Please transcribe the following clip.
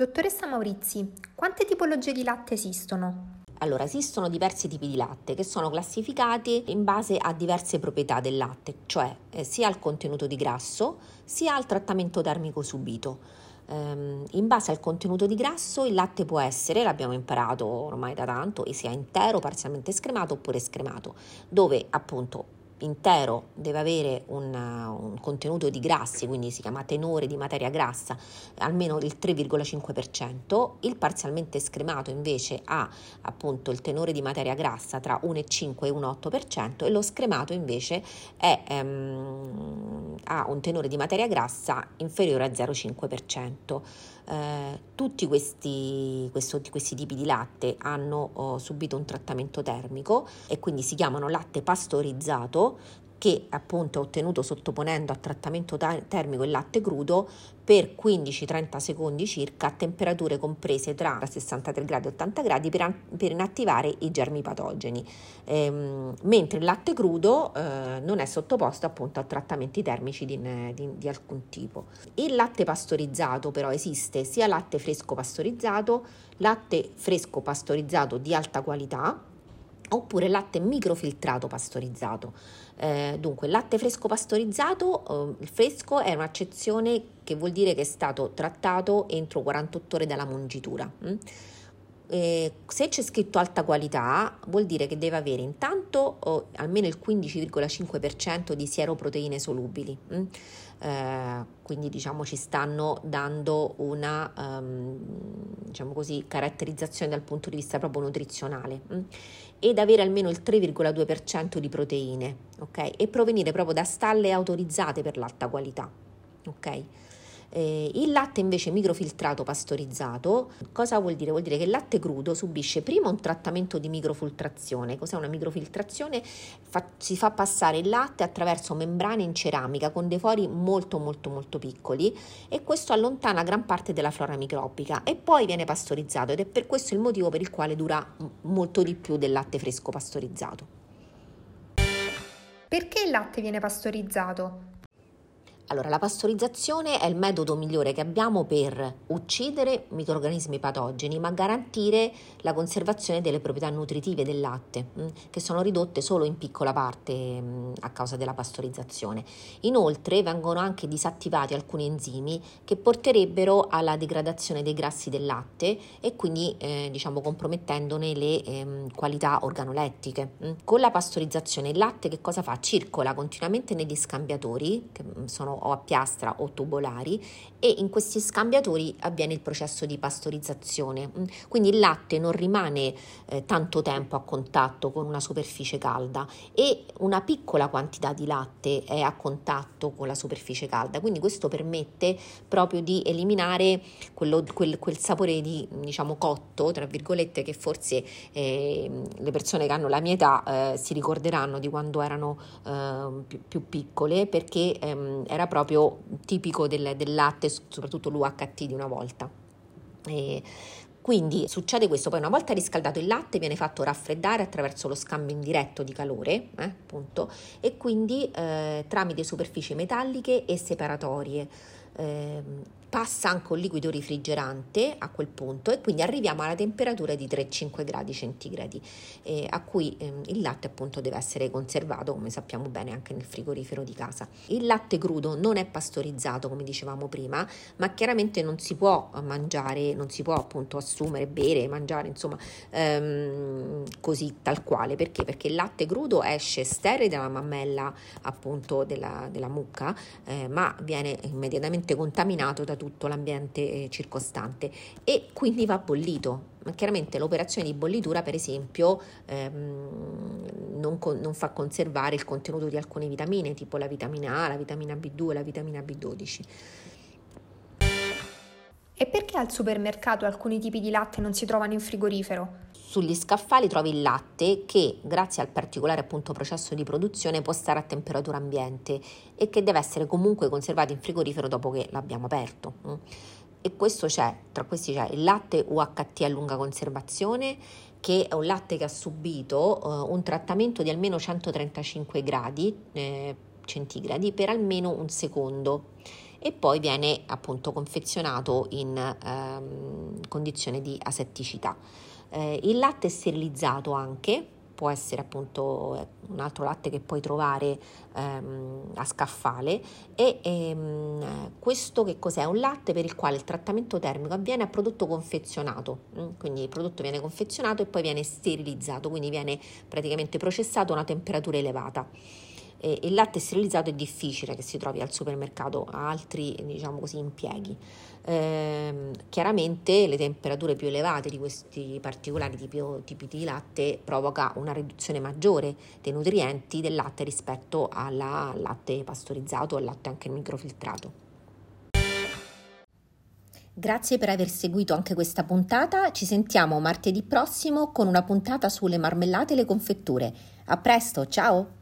Dottoressa Maurizi, quante tipologie di latte esistono? Allora, esistono diversi tipi di latte che sono classificati in base a diverse proprietà del latte, cioè eh, sia al contenuto di grasso sia al trattamento termico subito. Ehm, in base al contenuto di grasso il latte può essere, l'abbiamo imparato ormai da tanto, sia intero, parzialmente scremato oppure scremato, dove appunto intero deve avere un, un, contenuto di grassi, quindi si chiama tenore di materia grassa, almeno il 3,5%, il parzialmente scremato invece ha appunto il tenore di materia grassa tra 1,5 e 1,8% e lo scremato invece è, ehm, ha un tenore di materia grassa inferiore al 0,5%. Eh, tutti questi, questo, questi, tipi di latte hanno oh, subito un trattamento termico e quindi si chiamano latte pastorizzato che appunto è ottenuto sottoponendo a trattamento termico il latte crudo per 15-30 secondi circa a temperature comprese tra 63 gradi e 80 gradi per, per inattivare i germi patogeni, ehm, mentre il latte crudo eh, non è sottoposto appunto a trattamenti termici di, di, di alcun tipo. Il latte pastorizzato però esiste sia latte fresco pastorizzato, latte fresco pastorizzato di alta qualità, oppure latte microfiltrato pastorizzato. Eh, dunque, latte fresco pastorizzato, eh, il fresco è un'accezione che vuol dire che è stato trattato entro 48 ore dalla mungitura. Mm? Eh, se c'è scritto alta qualità, vuol dire che deve avere intanto oh, almeno il 15,5% di sieroproteine solubili. Mm? Eh, quindi diciamo ci stanno dando una um, diciamo così, caratterizzazione dal punto di vista proprio nutrizionale mm? ed avere almeno il 3,2% di proteine ok? e provenire proprio da stalle autorizzate per l'alta qualità. ok? Eh, il latte invece microfiltrato pastorizzato, cosa vuol dire? Vuol dire che il latte crudo subisce prima un trattamento di microfiltrazione. Cos'è una microfiltrazione? Fa, si fa passare il latte attraverso membrane in ceramica con dei fori molto molto molto piccoli e questo allontana gran parte della flora microbica e poi viene pastorizzato ed è per questo il motivo per il quale dura molto di più del latte fresco pastorizzato. Perché il latte viene pastorizzato? Allora, la pastorizzazione è il metodo migliore che abbiamo per uccidere microrganismi patogeni, ma garantire la conservazione delle proprietà nutritive del latte, mm, che sono ridotte solo in piccola parte mm, a causa della pastorizzazione. Inoltre vengono anche disattivati alcuni enzimi che porterebbero alla degradazione dei grassi del latte e quindi eh, diciamo compromettendone le eh, qualità organolettiche. Mm. Con la pastorizzazione il latte che cosa fa? Circola continuamente negli scambiatori, che sono o a piastra o tubolari e in questi scambiatori avviene il processo di pastorizzazione. Mm, quindi il latte non rimane eh, tanto tempo a contatto con una superficie calda e una piccola quantità di latte è a contatto con la superficie calda. Quindi questo permette proprio di eliminare quello, quel, quel, sapore di diciamo cotto, tra virgolette, che forse eh, le persone che hanno la mia età eh, si ricorderanno di quando erano eh, più, più, piccole perché ehm, era proprio tipico del, del latte, soprattutto l'UHT di una volta. E quindi succede questo, poi una volta riscaldato il latte viene fatto raffreddare attraverso lo scambio indiretto di calore, eh, appunto, e quindi eh, tramite superfici metalliche e separatorie. Eh, passa anche un liquido refrigerante a quel punto e quindi arriviamo alla temperatura di 3-5 gradi centigradi eh, a cui eh, il latte appunto deve essere conservato come sappiamo bene anche nel frigorifero di casa. Il latte crudo non è pastorizzato come dicevamo prima ma chiaramente non si può mangiare, non si può appunto assumere, bere, mangiare insomma ehm, così tal quale perché? Perché il latte crudo esce sterile dalla mammella appunto della, della mucca eh, ma viene immediatamente contaminato da tutto l'ambiente eh, circostante e quindi va bollito. Chiaramente l'operazione di bollitura, per esempio, ehm, non, con, non, fa conservare il contenuto di alcune vitamine, tipo la vitamina A, la vitamina B2, la vitamina B12. E perché al supermercato alcuni tipi di latte non si trovano in frigorifero? Sugli scaffali trovi il latte che, grazie al particolare appunto processo di produzione, può stare a temperatura ambiente e che deve essere comunque conservato in frigorifero dopo che l'abbiamo aperto. Mm. E questo c'è, tra questi c'è il latte UHT a lunga conservazione, che è un latte che ha subito uh, un trattamento di almeno 135 gradi eh, centigradi per almeno un secondo e poi viene appunto confezionato in ehm, condizione di asetticità. Eh, il latte sterilizzato anche può essere appunto un altro latte che puoi trovare ehm, a scaffale e ehm, questo che cos'è? Un latte per il quale il trattamento termico avviene a prodotto confezionato, mm, quindi il prodotto viene confezionato e poi viene sterilizzato, quindi viene praticamente processato a una temperatura elevata eh, il latte sterilizzato è difficile che si trovi al supermercato, ha altri diciamo così, impieghi. Eh, chiaramente le temperature più elevate di questi particolari tipi, tipi di latte provoca una riduzione maggiore dei nutrienti del latte rispetto al latte pastorizzato o al latte anche microfiltrato. Grazie per aver seguito anche questa puntata, ci sentiamo martedì prossimo con una puntata sulle marmellate e le confetture. A presto, ciao!